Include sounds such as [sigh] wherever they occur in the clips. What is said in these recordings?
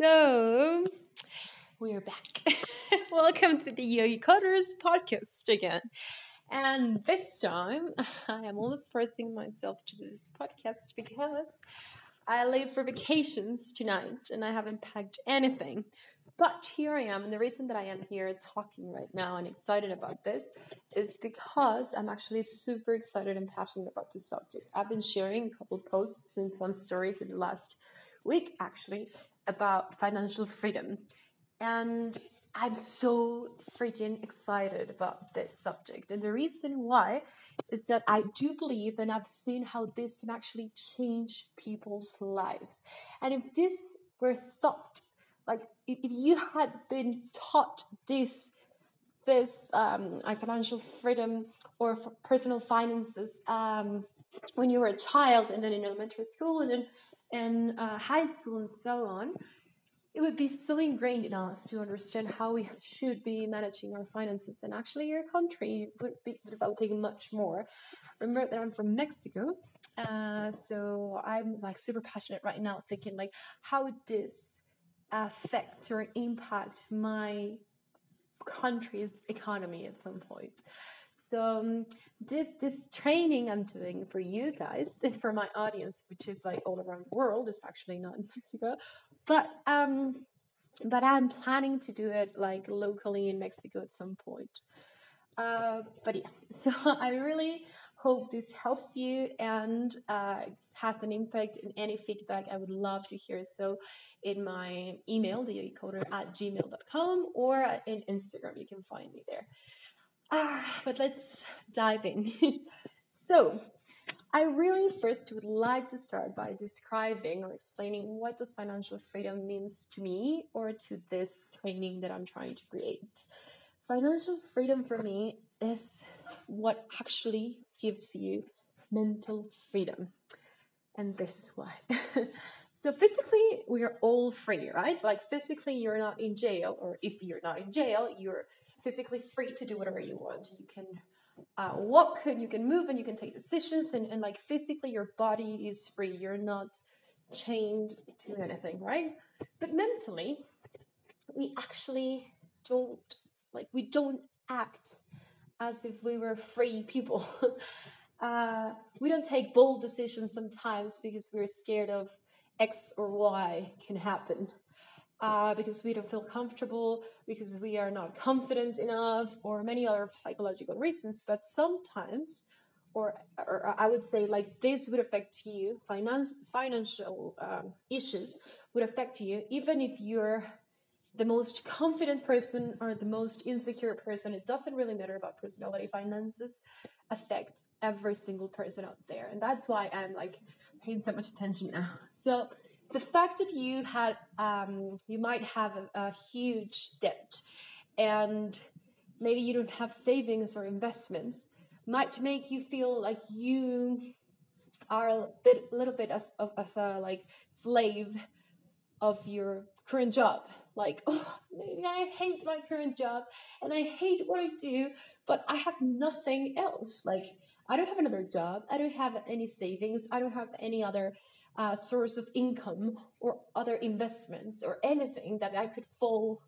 So, we're back. [laughs] Welcome to the Yogi Coders podcast again. And this time, [laughs] I am almost forcing myself to do this podcast because I leave for vacations tonight and I haven't packed anything. But here I am, and the reason that I am here talking right now and excited about this is because I'm actually super excited and passionate about this subject. I've been sharing a couple posts and some stories in the last week actually about financial freedom. And I'm so freaking excited about this subject. And the reason why is that I do believe and I've seen how this can actually change people's lives. And if this were thought, like if you had been taught this, this um, financial freedom or personal finances um, when you were a child and then in elementary school and then in uh, high school and so on, it would be so ingrained in us to understand how we should be managing our finances. And actually your country would be developing much more. Remember that i'm from mexico uh, so i'm like super passionate right now thinking like how would this affect or impact my country's economy at some point so um, this this training I'm doing for you guys and for my audience, which is like all around the world, is actually not in [laughs] Mexico, but um, but I'm planning to do it like locally in Mexico at some point. Uh, but yeah, [laughs] so I really hope this helps you and uh, has an impact and any feedback I would love to hear. So in my email, theyogicoder at gmail.com or in Instagram, you can find me there. Ah, but let's dive in. [laughs] so, I really first would like to start by describing or explaining what does financial freedom means to me or to this training that I'm trying to create. Financial freedom for me is what actually gives you mental freedom. And this is why. [laughs] so physically we are all free, right? Like physically you're not in jail or if you're not in jail, you're physically free to do whatever you want. You can uh, walk and you can move and you can take decisions and, and like physically your body is free. You're not chained to anything, right? But mentally, we actually don't like we don't act as if we were free people. [laughs] uh, we don't take bold decisions sometimes because we're scared of X or Y can happen uh, because we don't feel comfortable, because we are not confident enough, or many other psychological reasons. But sometimes, or, or I would say, like this would affect you, finance, financial um, issues would affect you, even if you're the most confident person or the most insecure person. It doesn't really matter about personality. Finances affect every single person out there. And that's why I'm like paying so much attention now. So, the fact that you had um, you might have a, a, huge debt and maybe you don't have savings or investments might make you feel like you are a bit little bit as, of, as a like slave of your current job. Like oh maybe i hate my current job and i hate what i do but i have nothing else. Like i don't have another job. I don't have any savings. I don't have any other uh, source of income or other investments or anything that I could fall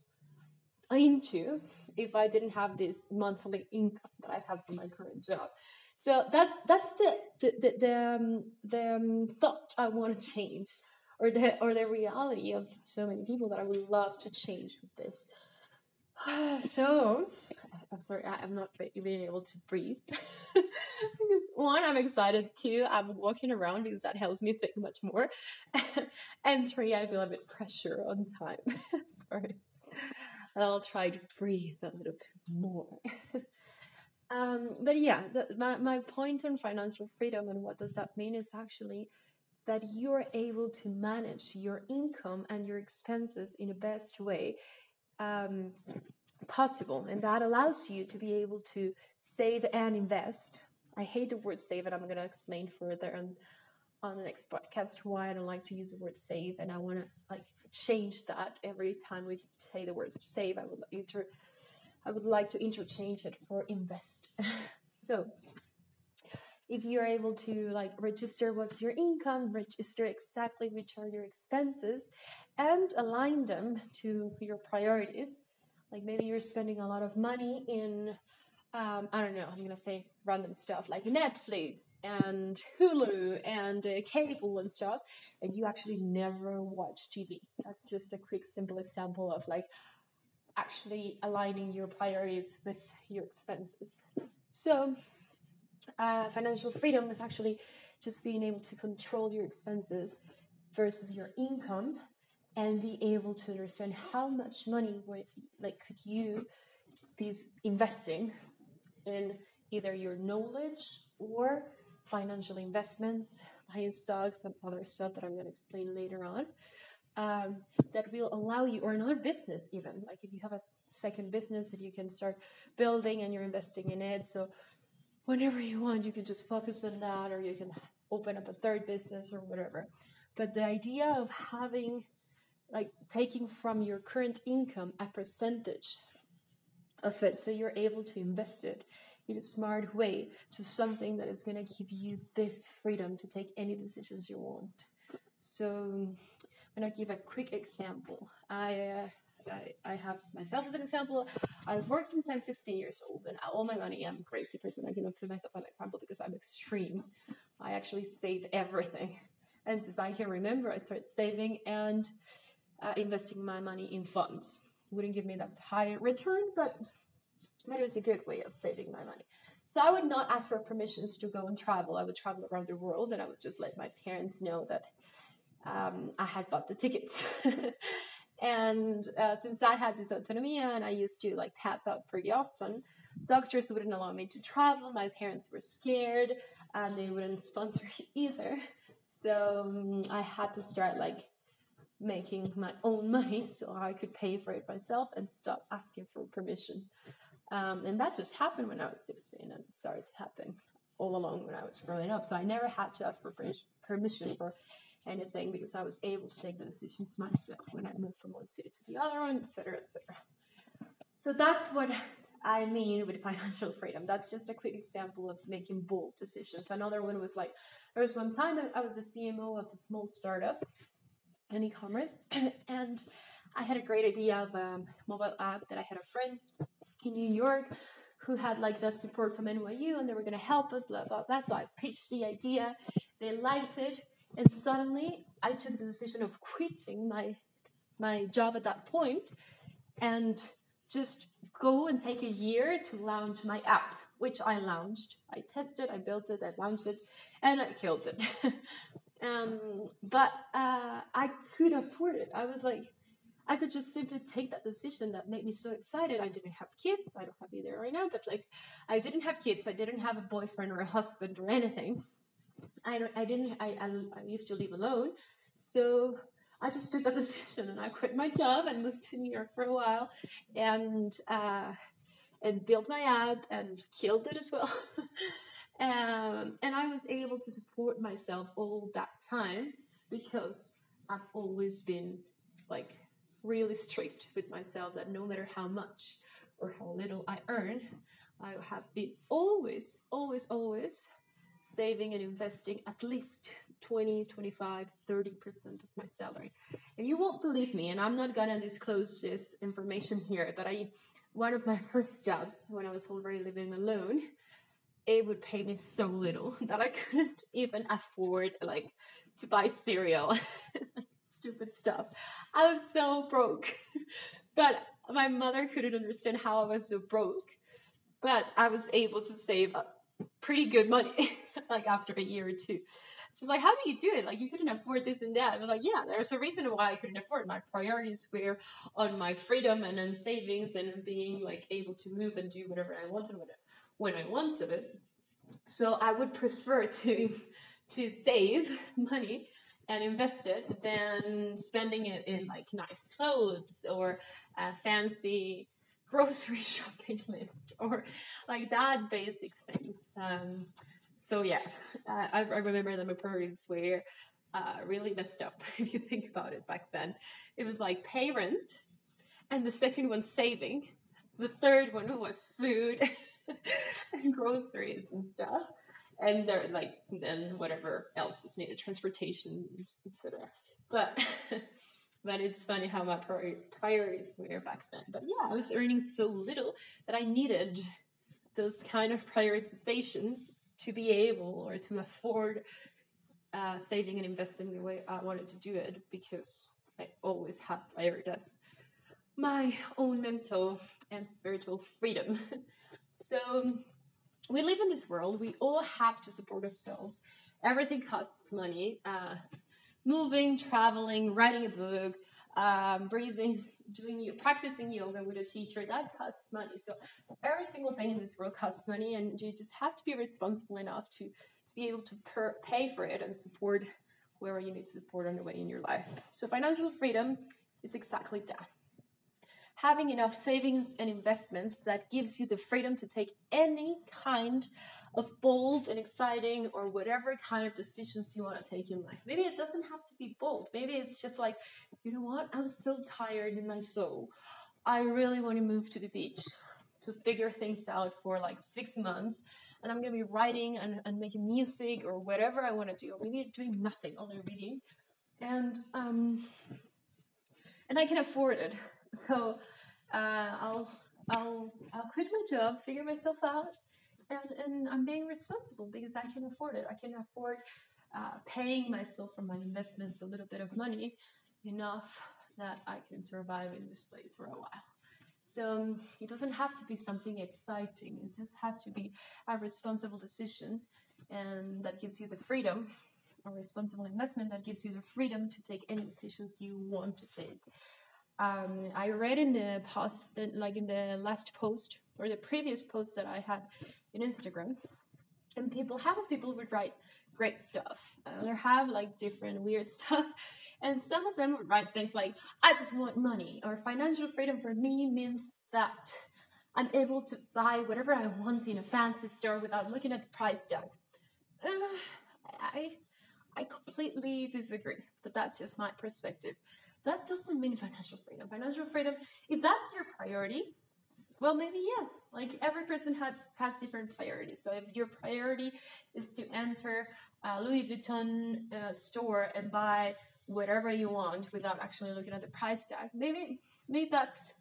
into if I didn't have this monthly income that I have from my current job. So that's that's the the the, the, um, the um, thought I want to change, or the or the reality of so many people that I would love to change with this. [sighs] So, [sighs] I'm sorry, I'm not being able to breathe. [laughs] because one, I'm excited. Two, I'm walking around because that helps me think much more. [laughs] and three, I feel a bit pressure on time. [laughs] sorry. I'll try to breathe a little bit more. um, but yeah, the, my, my point on financial freedom and what does that mean is actually that you're able to manage your income and your expenses in the best way um, possible. And that allows you to be able to save and invest. I hate the word save, and I'm going to explain further on, on the next podcast why I don't like to use the word save. And I want to like change that every time we say the word save. I would inter- I would like to interchange it for invest. [laughs] so, if you're able to like register what's your income, register exactly which are your expenses, and align them to your priorities. Like maybe you're spending a lot of money in, um, I don't know, I'm gonna say random stuff like Netflix and Hulu and uh, cable and stuff, and you actually never watch TV. That's just a quick, simple example of like actually aligning your priorities with your expenses. So, uh, financial freedom is actually just being able to control your expenses versus your income and be able to understand how much money like could you be investing in either your knowledge or financial investments buying stocks and other stuff that i'm going to explain later on um, that will allow you or another business even like if you have a second business that you can start building and you're investing in it so whenever you want, you can just focus on that, or you can open up a third business or whatever. But the idea of having, like, taking from your current income a percentage of it so you're able to invest it in a smart way to something that is going to give you this freedom to take any decisions you want. So, I'm going to give a quick example. I uh, I, I have myself as an example. I've worked since I'm 16 years old, and all my money, I'm a crazy person. I cannot put myself an example because I'm extreme. I actually save everything. And since I can remember, I started saving and uh, investing my money in funds. Wouldn't give me that high return, but, but it was a good way of saving my money. So I would not ask for permissions to go and travel. I would travel around the world and I would just let my parents know that um, I had bought the tickets. [laughs] And uh, since I had this dysautonomia and I used to like pass out pretty often, doctors wouldn't allow me to travel. My parents were scared and they wouldn't sponsor it [laughs] either. So um, I had to start like making my own money [laughs] so I could pay for it myself and stop asking for permission. Um, and that just happened when I was 16 and it started to happen all along when I was growing up. So I never had to ask for permission for anything because I was able to take the decisions myself when I moved from one city to the other one, etc., etc. So that's what I mean with financial freedom. That's just a quick example of making bold decisions. Another one was like there was one time I was a CMO of a small startup in e-commerce, [clears throat] and I had a great idea of a mobile app that I had a friend in New York who had like the support from NYU and they were going to help us, blah, blah, blah. So I pitched the idea. They liked it. And suddenly I took the decision of quitting my my job at that point and just go and take a year to launch my app, which I launched. I tested, I built it, I launched it, and I killed it. [laughs] um, but uh, I could afford it. I was like, I could just simply take that decision that made me so excited. I didn't have kids. I don't have either right now, but like, I didn't have kids. I didn't have a boyfriend or a husband or anything. I, I didn't, I, I, I used to live alone. So I just took that [laughs] decision and I quit my job and moved to New York for a while and, uh, and built my app and killed it as well. [laughs] um, and I was able to support myself all that time because I've always been like really strict with myself that no matter how much or how little I earn, I have been always, always, always saving and investing at least 20, 25, 30% of my salary. And you won't believe me, and I'm not gonna disclose this information here, but I, one of my first jobs when I was already living alone, it would pay me so little [laughs] that I couldn't even afford like to buy cereal, [laughs] stupid stuff. I was so broke, [laughs] but my mother couldn't understand how I was so broke. But I was able to save pretty good money. like after a year or two. She's like, How do you do it? Like, you couldn't afford this and that. I was like, Yeah, there's a reason why I couldn't afford. My priorities were on my freedom and on savings and being like able to move and do whatever I wanted when I wanted it. So I would prefer to [laughs] to save [laughs] money and invest it than spending it in like nice clothes or a fancy [laughs] grocery shopping list or like that basic things. Um, so yeah, uh, I, I, remember that my priorities were uh, really messed up if you think about it back then. It was like pay rent, and the second one saving. The third one was food [laughs] and groceries and stuff. and they're like then whatever else was needed, transportation, etc. But [laughs] but it's funny how my priorities were back then. But yeah, I was earning so little that I needed those kind of prioritizations to be able or to afford uh, saving and investing the way I wanted to do it because I always have prioritized my own mental and spiritual freedom. [laughs] so we live in this world, we all have to support ourselves. Everything costs money. Uh, moving, traveling, writing a book, um, breathing, [laughs] doing practicing yoga with a teacher, that costs money. So every single thing in this world costs money, and you just have to be responsible enough to to be able to per- pay for it and support whoever you need support on the way in your life. So financial freedom is exactly that. Having enough savings and investments that gives you the freedom to take any kind of bold and exciting or whatever kind of decisions you want to take in life. Maybe it doesn't have to be bold. Maybe it's just like, you know what? I'm so tired in my soul. I really want to move to the beach to figure things out for like six months. And I'm going to be writing and, and making music or whatever I want to do. Or maybe doing nothing, only reading. And, um, and I can afford it. So, uh, I'll, I'll, I'll quit my job, figure myself out, and, and I'm being responsible because I can afford it. I can afford uh, paying myself for my investments a little bit of money enough that I can survive in this place for a while. So um, it doesn't have to be something exciting. It just has to be a responsible decision, and that gives you the freedom. A responsible investment that gives you the freedom to take any decisions you want to take. Um, I read in the past, like in the last post or the previous post that I had in Instagram, and people, half of people would write great stuff. Uh, they have like different weird [laughs] stuff, and some of them would write things like, "I just want money," or "Financial freedom for me means that I'm able to buy whatever I want in a fancy store without looking at the price tag." Uh, I I completely disagree, but that's just my perspective. That doesn't mean financial freedom. Financial freedom, if that's your priority, well, maybe yeah. Like every person has has different priorities. So if your priority is to enter a Louis Vuitton uh, store and buy whatever you want without actually looking at the price tag, maybe maybe that's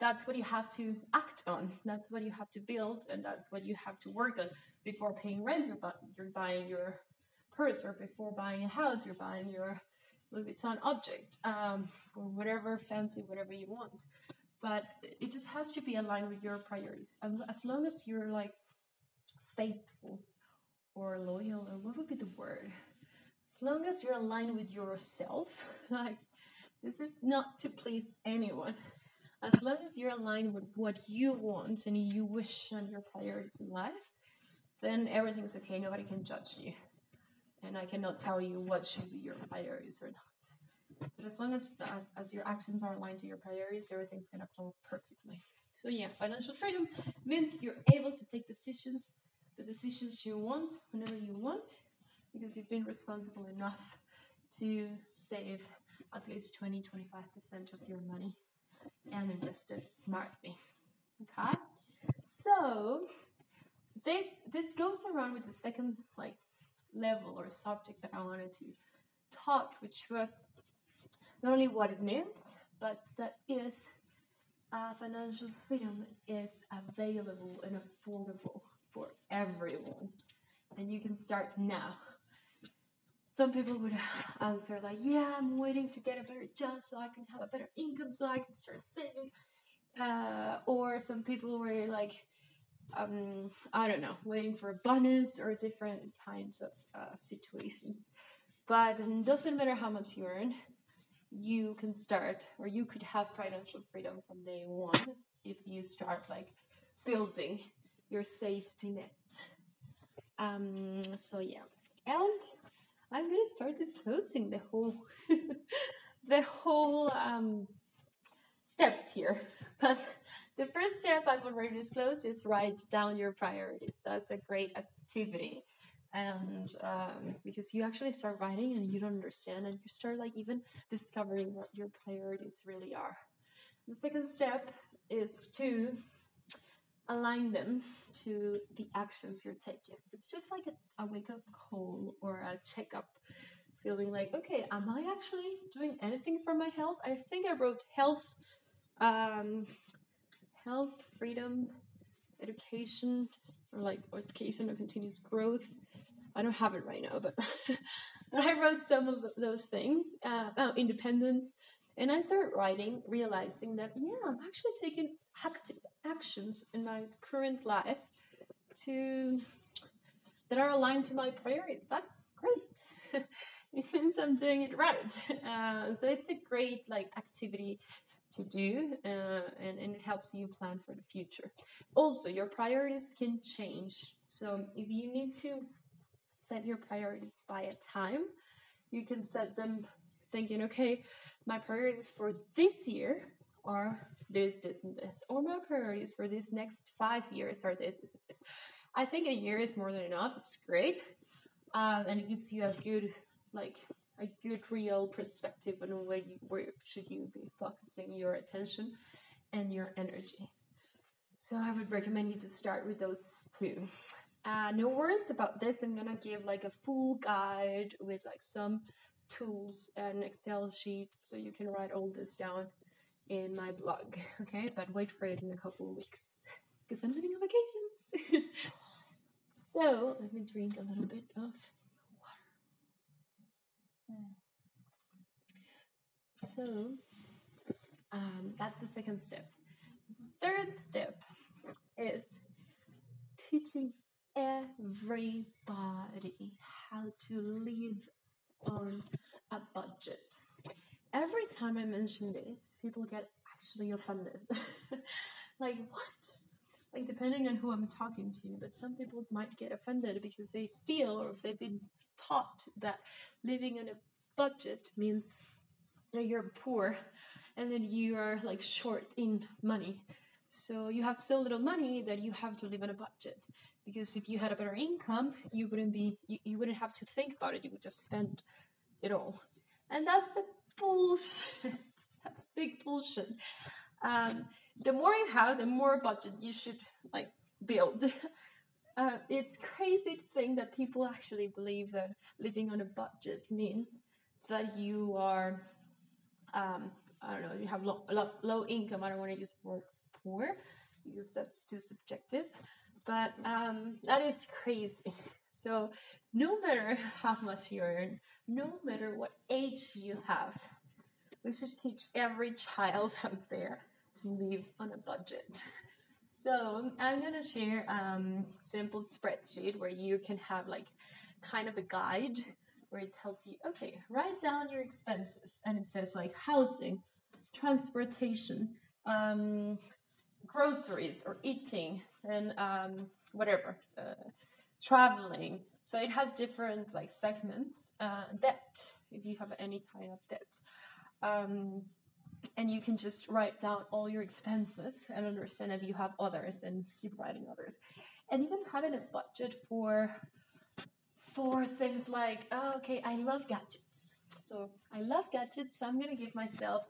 that's what you have to act on. That's what you have to build, and that's what you have to work on before paying rent. You're, bu- you're buying your purse, or before buying a house, you're buying your Vuitton object, um, or whatever fancy, whatever you want but it just has to be aligned with your priorities. And as long as you're like faithful or loyal, or what would be the word? As long as you're aligned with yourself, [laughs] like this is not to please anyone. As long as you're aligned with what you want and you wish and your priorities in life, then everything's okay. Nobody can judge you. And I cannot tell you what should be your priorities or not. But as long as, as, as your actions are aligned to your priorities, everything's to flow perfectly. So yeah, financial freedom means you're able to take decisions, the decisions you want whenever you want, because you've been responsible enough to save at least 20 25% of your money and invest it smartly. Okay? So this this goes around with the second like level or subject that I wanted to talk, which was not only what it means, but that is uh, financial freedom is available and affordable for everyone. And you can start now. Some people would answer like, yeah, I'm waiting to get a better job so I can have a better income so I can start saving. Uh, or some people were like, um, I don't know, waiting for a bonus or different kinds of uh, situations. But it doesn't matter how much you earn, you can start or you could have financial freedom from day one if you start like building your safety net. Um, so yeah, and I'm gonna start disclosing the whole [laughs] the whole um, steps here. [laughs] But the first step I've already disclosed is write down your priorities. That's a great activity and um, because you actually start writing and you don't understand and you start like even discovering what your priorities really are the second step is to align them to the actions you're taking. It's just like a, a wake up call or a checkup feeling like, okay, am I actually doing anything for my health? I think I wrote health, um, health, freedom, education, or like education or continuous growth. I don't have it right now, but [laughs] but I wrote some of those things. Uh, oh, independence, and I started writing, realizing that yeah, I'm actually taking active actions in my current life to that are aligned to my priorities. That's great. [laughs] it means I'm doing it right. [laughs] Uh, so it's a great like activity to do uh, and, and it helps you plan for the future. Also, your priorities can change. So if you need to set your priorities by a time, you can set them thinking, okay, my priorities for this year are this, this, and this, or my priorities for these next five years are this, this, and this. I think a year is more than enough. It's great, um, and it gives you a good, like, a good real perspective on where you, where should you be focusing your attention and your energy. So I would recommend you to start with those two. Uh, no worries about this. I'm gonna give like a full guide with like some tools and Excel sheets so you can write all this down in my blog. [laughs] Okay, but wait for it in a couple of weeks because I'm living on vacations. [laughs] so let me drink a little bit of So um, that's the second step. Third step is teaching everybody how to live on a budget. Every time I mention this, people get actually offended. [laughs] like, what? Like, depending on who I'm talking to, but some people might get offended because they feel or they've been taught that living on a budget means you're poor and then you are like short in money. So you have so little money that you have to live on a budget. Because if you had a better income, you wouldn't be you, you wouldn't have to think about it. You would just spend it all. And that's a bullshit. [laughs] that's big bullshit. Um, the more you have, the more budget you should like build. [laughs] Uh, it's crazy to think that people actually believe that living on a budget means that you are um, I don't know, you have low, low, low income. I don't want to use the word poor because that's too subjective, but um, that is crazy. [laughs] So, no matter how much you earn, no matter what age you have, we should teach every child [laughs] out there to live on a budget. So, I'm going to share a um, simple spreadsheet where you can have like kind of a guide where it tells you, okay, write down your expenses. And it says like housing, transportation, um, groceries or eating, and um, whatever, uh, traveling. So it has different like segments. Uh, debt, if you have any kind of debt. Um, and you can just write down all your expenses and understand if you have others and keep writing others. And even having a budget for for things like, oh, okay, I love gadgets. So I love gadgets, so I'm gonna give myself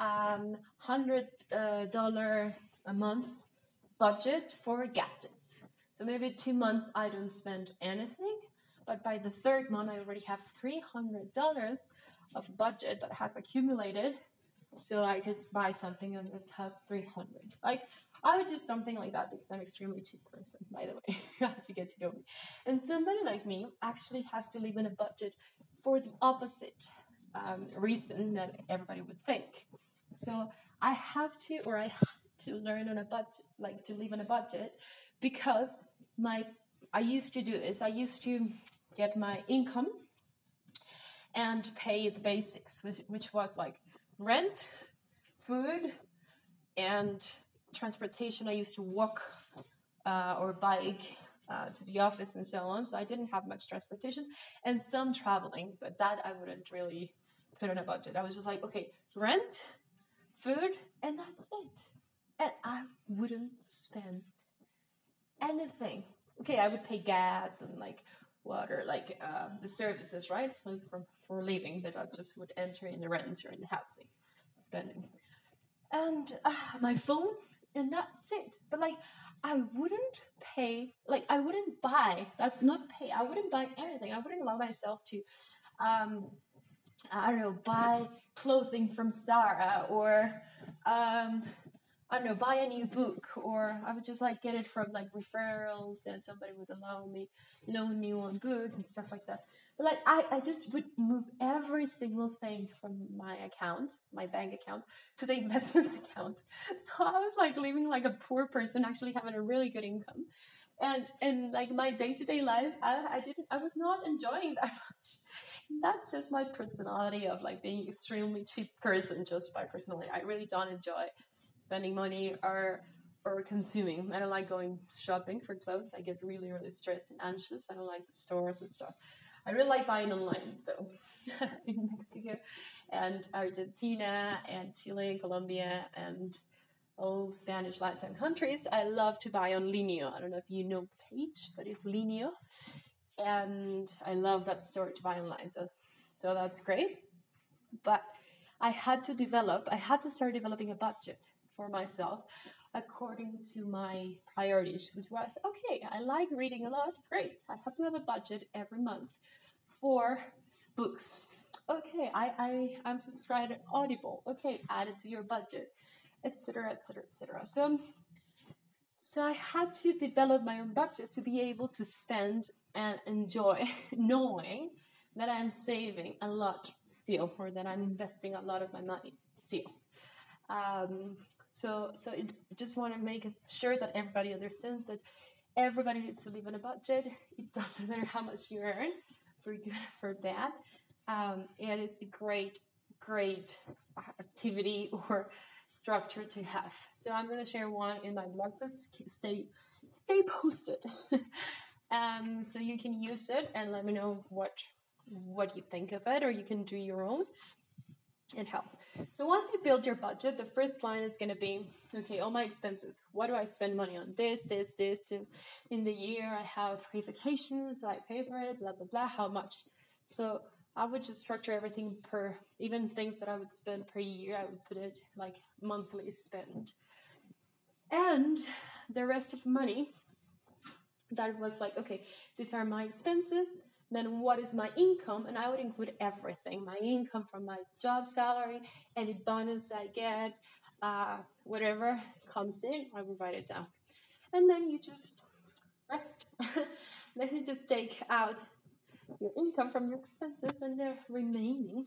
um hundred uh, dollar a month budget for gadgets. So maybe two months I don't spend anything, but by the third month I already have three hundred dollars of budget that has accumulated, so I could buy something and it costs three hundred. Like I would do something like that because I'm extremely cheap person, by the way. [laughs] you have to get to know me. And somebody like me actually has to live in a budget for the opposite um, reason that everybody would think. So I have to, or I have to learn on a budget, like to live on a budget, because my I used to do this. I used to get my income and pay the basics, which, which was like rent, food, and transportation, I used to walk uh, or bike uh, to the office and so on. So I didn't have much transportation and some traveling, but that I wouldn't really put on a budget. I was just like, okay, rent, food, and that's it. And I wouldn't spend anything. Okay, I would pay gas and like water, like uh, the services, right? Like for, for living, but I just would enter in the rent or in the housing spending. And uh, my phone, and that's it. But like, I wouldn't pay, like, I wouldn't buy, that's not pay, I wouldn't buy anything. I wouldn't allow myself to, um, I don't know, buy clothing from Zara or, um, I don't know, buy a new book, or I would just like get it from like referrals, and somebody would allow me loan me one book and stuff like that. Like I, I just would move every single thing from my account, my bank account, to the [laughs] investments account. So I was like living like a poor person, actually having a really good income. And and like my day to day life, I, I didn't I was not enjoying [laughs] that much. That's just my personality of like being extremely cheap person just by personality. I really don't enjoy spending money or or consuming. I don't like going shopping for clothes. I get really, really stressed and anxious. I don't like the stores and stuff. I really like buying online, so [laughs] in Mexico and Argentina and Chile and Colombia and all Spanish Latin countries, I love to buy on Linio. I don't know if you know page, but it's Linio. And I love that store to buy online. So, so that's great. But I had to develop, I had to start developing a budget for myself according to my priorities, which was okay, I like reading a lot, great. I have to have a budget every month for books. Okay, I, I I'm subscribed to Audible. Okay, add it to your budget, etc. etc. etc. So so I had to develop my own budget to be able to spend and enjoy [laughs] knowing that I'm saving a lot still or that I'm investing a lot of my money still. Um, so, so it, just want to make sure that everybody understands that everybody needs to live on a budget. It doesn't matter how much you earn, for good for bad. Um, it is a great, great activity or structure to have. So I'm going to share one in my blog post. Stay, stay posted. [laughs] um, so you can use it and let me know what what you think of it, or you can do your own and help. So once you build your budget, the first line is going to be, okay, all my expenses. What do I spend money on? This, this, this, this. In the year, I have three vacations. I pay for it, blah, blah, blah. How much? So I would just structure everything per, even things that I would spend per year, I would put it like monthly spend. And the rest of money, that was like, okay, these are my expenses then what is my income? And I would include everything my income from my job salary, any bonus I get, uh, whatever comes in, I would write it down. And then you just rest. [laughs] then you just take out your income from your expenses, and the remaining,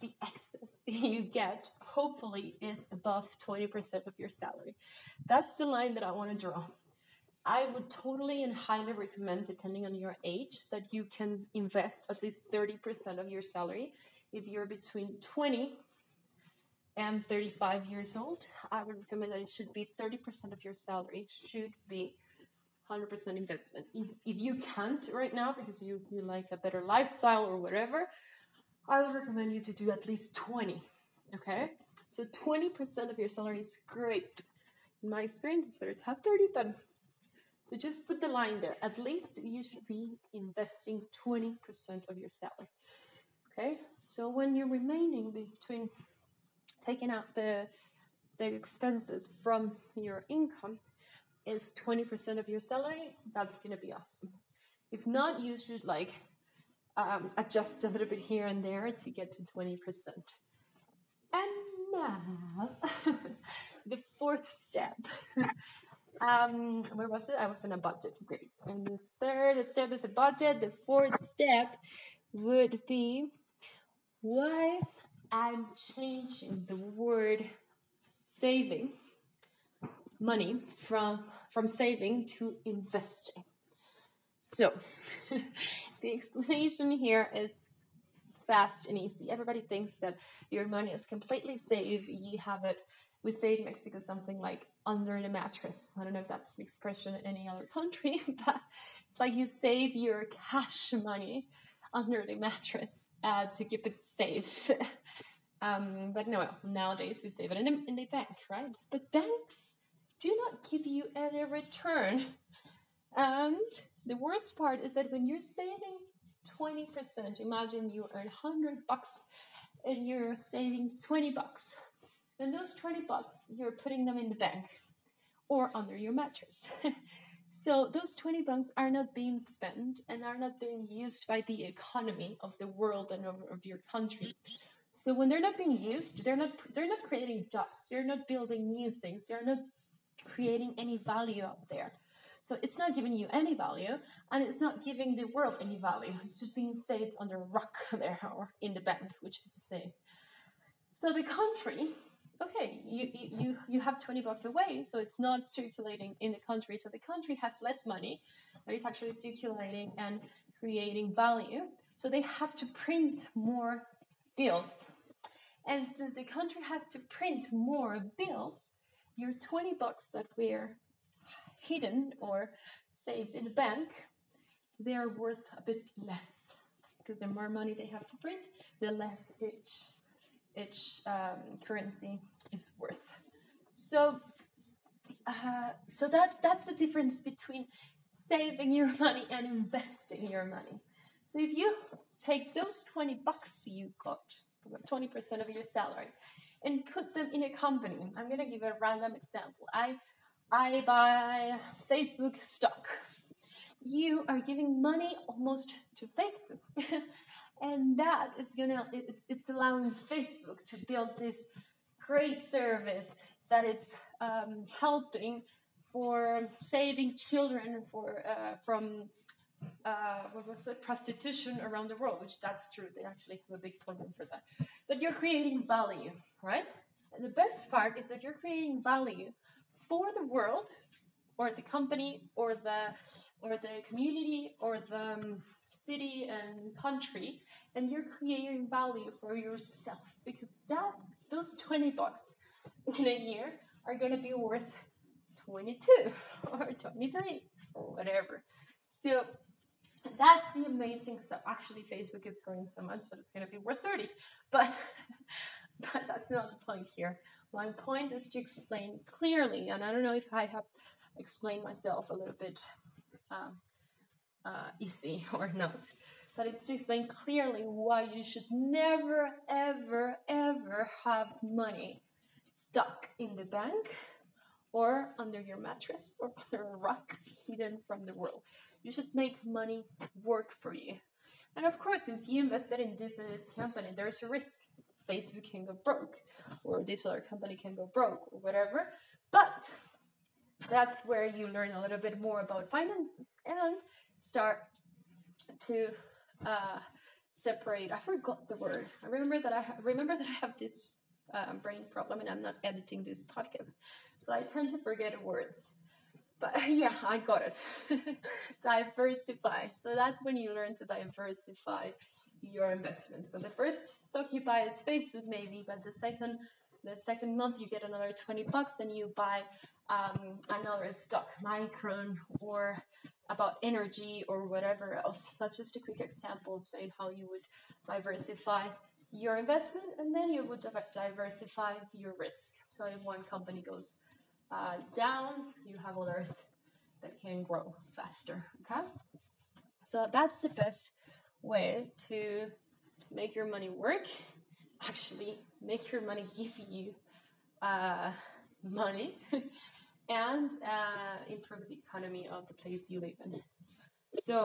the excess [laughs] you get, hopefully, is above 20% of your salary. That's the line that I want to draw. I would totally and highly recommend, depending on your age, that you can invest at least 30% of your salary. If you're between 20 and 35 years old, I would recommend that it should be 30% of your salary it should be 100% investment. If, if you can't right now because you, you like a better lifestyle or whatever, I would recommend you to do at least 20. Okay? So 20% of your salary is great. In my experience, it's better to have 30 than so just put the line there. At least you should be investing 20% of your salary. Okay? So when you're remaining between taking out the the expenses from your income is 20% of your salary, that's to be awesome. If not, you should like um, adjust a little bit here and there to get to 20%. And now, [laughs] the fourth step [laughs] um, where was it? I was on a budget. Great. And the third step is a budget. The fourth step would be why I'm changing the word saving money from from saving to investing. So [laughs] the explanation here is fast and easy. Everybody thinks that your money is completely safe. You have it we say in Mexico something like under the mattress. I don't know if that's an expression in any other country, [laughs] but it's like you save your cash money under the mattress uh, to keep it safe. [laughs] um, but no, nowadays we save it in the, in the bank, right? But banks do not give you any return. [laughs] And the worst part is that when you're saving 20%, imagine you earn 100 bucks and you're saving 20 bucks and those 20 bucks, you're putting them in the bank. or under your mattress. [laughs] so those 20 bucks are not being spent and are not being used by the economy of the world and of, of your country. So when they're not being used, they're not they're not creating jobs. They're not building new things. They're not creating any value out there. So it's not giving you any value, and it's not giving the world any value. It's just being saved under a rock [laughs] there or in the bank, which is the same. So the country, okay, you, you, you have 20 bucks away, so it's not circulating in the country. So the country has less money, but it's actually circulating and creating value. So they have to print more bills. And since the country has to print more bills, your 20 bucks that were hidden or saved in a bank, they are worth a bit less because the more money they have to print, the less each each um, currency is worth. So, uh, so that's that's the difference between saving your money and investing your money. So if you take those 20 bucks you got, 20% of your salary, and put them in a company. I'm gonna give a random example. I I buy Facebook stock. You are giving money almost to Facebook. [laughs] and that is gonna it's it's allowing Facebook to build this great service that it's um, helping for saving children for uh, from uh, what was it prostitution around the world which that's true. They actually have a big problem for that. But you're creating value right? And the best part is that you're creating value for the world or the company or the or the community or the um, city and country and you're creating value for yourself because that those 20 bucks in a year are going to be worth 22 [laughs] or 23 or whatever. So that's the amazing stuff. Actually facebook is growing so much that it's going to be worth 30 [laughs] but but that's not the point here. My point is to explain clearly, and I don't know if I have explained myself a little bit um, uh, easy [laughs] or not, but it's to clearly why you should never, ever, ever have money stuck in the bank or under your mattress or [laughs] under a rock hidden from the world. You should make money work for you. And of course, if you invested in this, this company, there's a risk Facebook can go broke, or this other company can go broke, or whatever. But that's where you learn a little bit more about finances and start to uh, separate. I forgot the word. I remember that I ha- remember that I have this um, brain problem, and I'm not editing this podcast, so I tend to forget words. But [laughs] yeah, I got it. [laughs] diversify. So that's when you learn to diversify your investments. So the first stock you buy is Facebook maybe, but the second the second month you get another 20 bucks and you buy um, another stock, Micron or about energy or whatever else. That's just a quick example of saying how you would diversify your investment and then you would diversify your risk. So if one company goes uh, down, you have others that can grow faster. Okay, so that's the best way to make your money work, actually make your money give you uh, money, [laughs] and uh, improve the economy of the place you live in. So,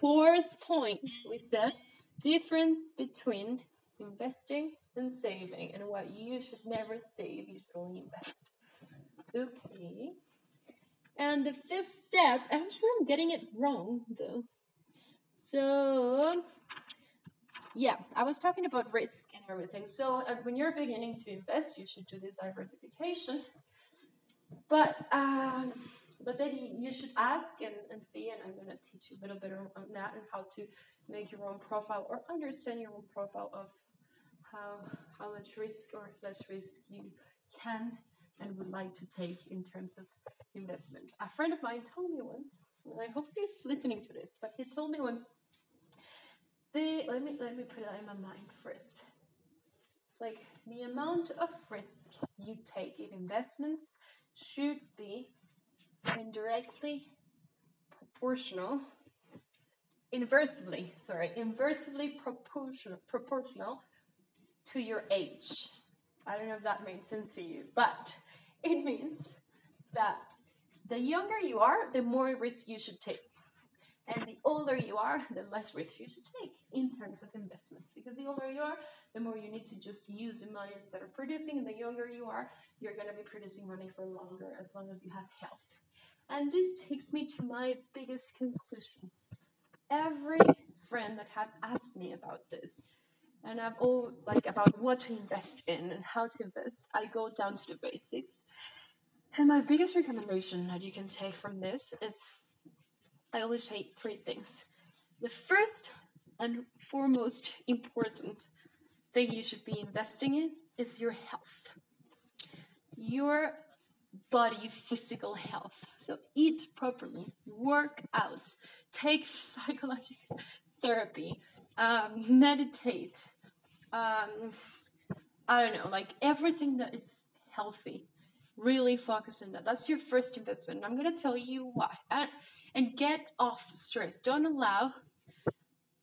fourth point, we said difference between investing and saving, and what you should never save, you should only invest. Okay. And the fifth step, I'm sure I'm getting it wrong though. So, yeah, I was talking about risk and everything. So, uh, when you're beginning to invest, you should do this diversification. But, um, but then you should ask and, and see, and I'm going to teach you a little bit on that and how to make your own profile or understand your own profile of how how much risk or less risk you can and would like to take in terms of investment. A friend of mine told me once I hope he's listening to this, but he told me once. The let me let me put it in my mind first. It's like the amount of risk you take in investments should be indirectly proportional inversely sorry inversely proportional proportional to your age i don't know if that makes sense for you but [laughs] it means that the younger you are, the more risk you should take. And the older you are, the less risk you should take in terms of investments. Because the older you are, the more you need to just use the money instead of producing. And the younger you are, you're going to be producing money for longer as long as you have health. And this takes me to my biggest conclusion. Every friend that has asked me about this, and I've all like about what to invest in and how to invest, I go down to the basics. And my biggest recommendation that you can take from this is I always say three things. The first and foremost important thing you should be investing in is your health. Your body physical health. So eat properly, work out, take [laughs] psychological therapy, um, meditate. Um, I don't know, like everything that is healthy. Really focus on that. That's your first investment. I'm gonna tell you why. And, and get off stress. Don't allow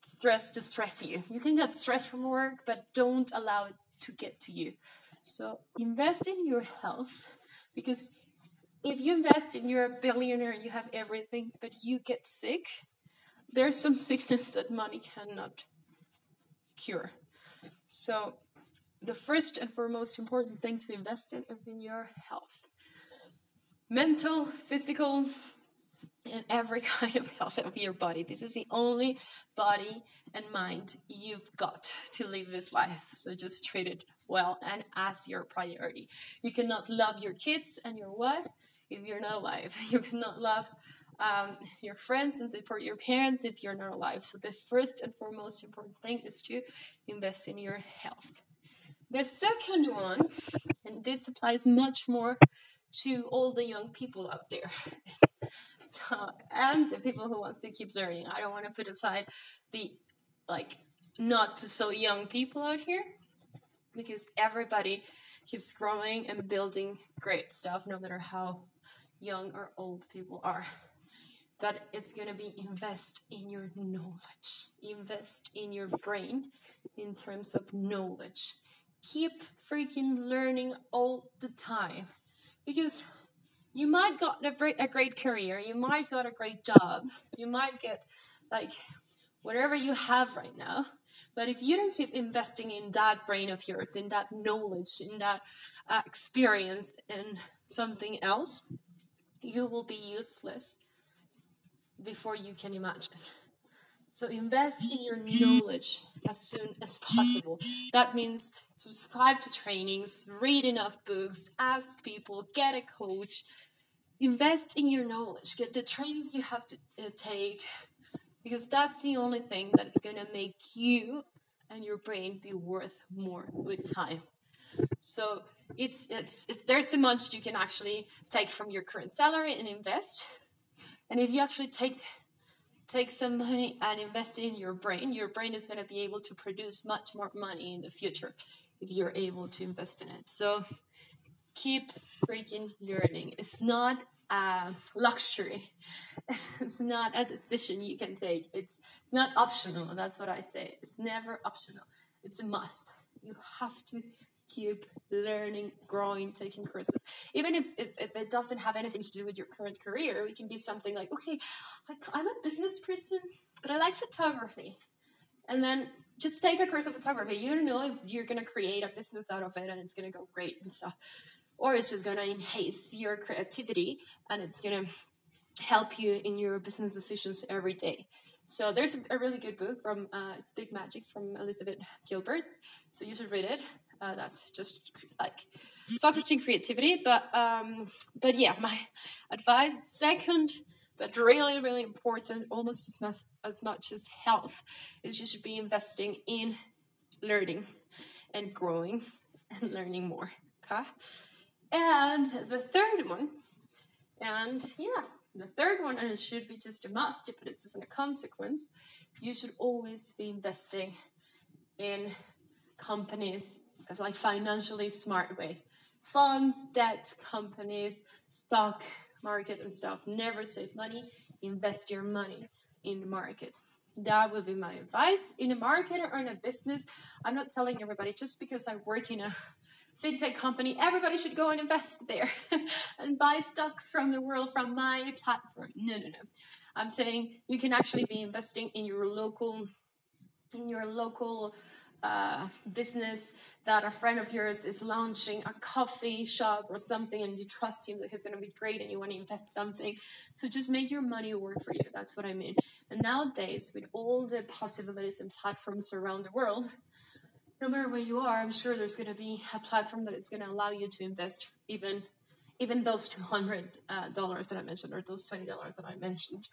stress to stress you. You can get stress from work, but don't allow it to get to you. So invest in your health because if you invest in you're a billionaire and you have everything, but you get sick, there's some sickness that money cannot cure. So the first and foremost important thing to invest in is in your health. Mental, physical, and every [laughs] kind of health of your body. This is the only body and mind you've got to live this life. So just treat it well and as your priority. You cannot love your kids and your wife if you're not alive. [laughs] You cannot love um, your friends and support your parents if you're not alive. So, the first and foremost important thing is to invest in your health. The second one, and this applies much more to all the young people out there. [laughs] and the people who wants to keep learning. I don't want to put aside the like not so young people out here because everybody keeps growing and building great stuff no matter how young or old people are that it's going to be invest in your knowledge invest in your brain in terms of knowledge keep freaking learning all the time. Because you might got a great, a great career you might got a great job you might get like whatever you have right now. But if you don't keep investing in that brain of yours in that knowledge in that uh, experience in something else you will be useless before you can imagine so invest in your knowledge as soon as possible. That means subscribe to trainings, read enough books, ask people, get a coach, invest in your knowledge, get the trainings you have to uh, take, because that's the only thing that is going to make you and your brain be worth more with time. So it's, it's, it's there's a much you can actually take from your current salary and invest. And if you actually take take some money and invest in your brain, your brain is going to be able to produce much more money in the future if you're able to invest in it. So keep freaking learning. It's not a luxury. [laughs] it's not a decision you can take. It's, it's not optional. That's what I say. It's never optional. It's a must. You have to keep learning, growing, taking courses. Even if, if, if, it doesn't have anything to do with your current career, it can be something like, okay, I, am a business person, but I like photography. And then just take a course of photography. You don't know if you're going to create a business out of it and it's going to go great and stuff. Or it's just going to enhance your creativity and it's going to help you in your business decisions every day. So there's a really good book from uh, it's Big Magic from Elizabeth Gilbert. So you should read it. Uh, that's just like focusing creativity. But um, but yeah, my advice second, but really really important, almost as much as much as health, is you should be investing in learning and growing [laughs] and learning more. Okay. And the third one, and yeah, the third one, and it should be just a must, but it's a consequence, you should always be investing in companies like financially smart way. Funds, debt, companies, stock market and stuff. Never save money. Invest your money in the market. That would be my advice in a market or in a business. I'm not telling everybody just because I work in a fintech company. Everybody should go and invest there [laughs] and buy stocks from the world from my platform. No, no, no. I'm saying you can actually be investing in your local, in your local uh, business that a friend of yours is launching a coffee shop or something and you trust him that he's going to be great and you want to invest something. So just make your money work for you that's what i mean. And nowadays with all the possibilities and platforms around the world no matter where you are i'm sure there's going to be a platform that is going to allow you to invest even even those $200 uh, that I mentioned or those $20 that I mentioned.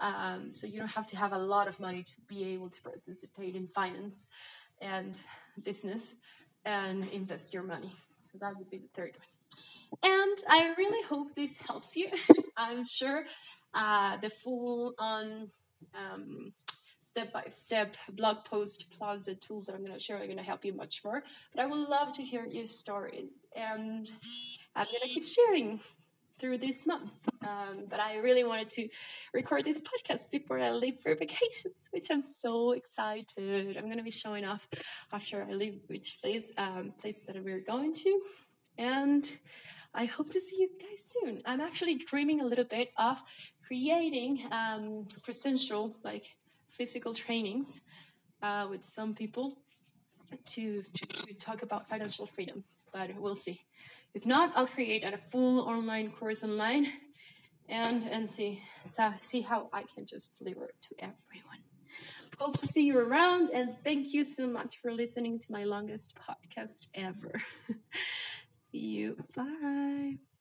Um, so you don't have to have a lot of money to be able to participate in finance and business and invest your money. So that would be the third one. And I really hope this helps you. [laughs] I'm sure uh, the full on um, step by step blog post plus the tools that I'm going to share are going to help you much more. But I would love to hear your stories and I'm going to keep sharing through this month. Um, but I really wanted to record this podcast before I leave for vacations, which I'm so excited. I'm going to be showing off after I leave which place, um, places that we're going to. And I hope to see you guys soon. I'm actually dreaming a little bit of creating um, presential, like physical trainings uh, with some people to, to, to talk about financial freedom, but we'll see. If not, I'll create a full online course online and and see so, see how I can just deliver it to everyone. Hope to see you around and thank you so much for listening to my longest podcast ever. [laughs] see you. Bye.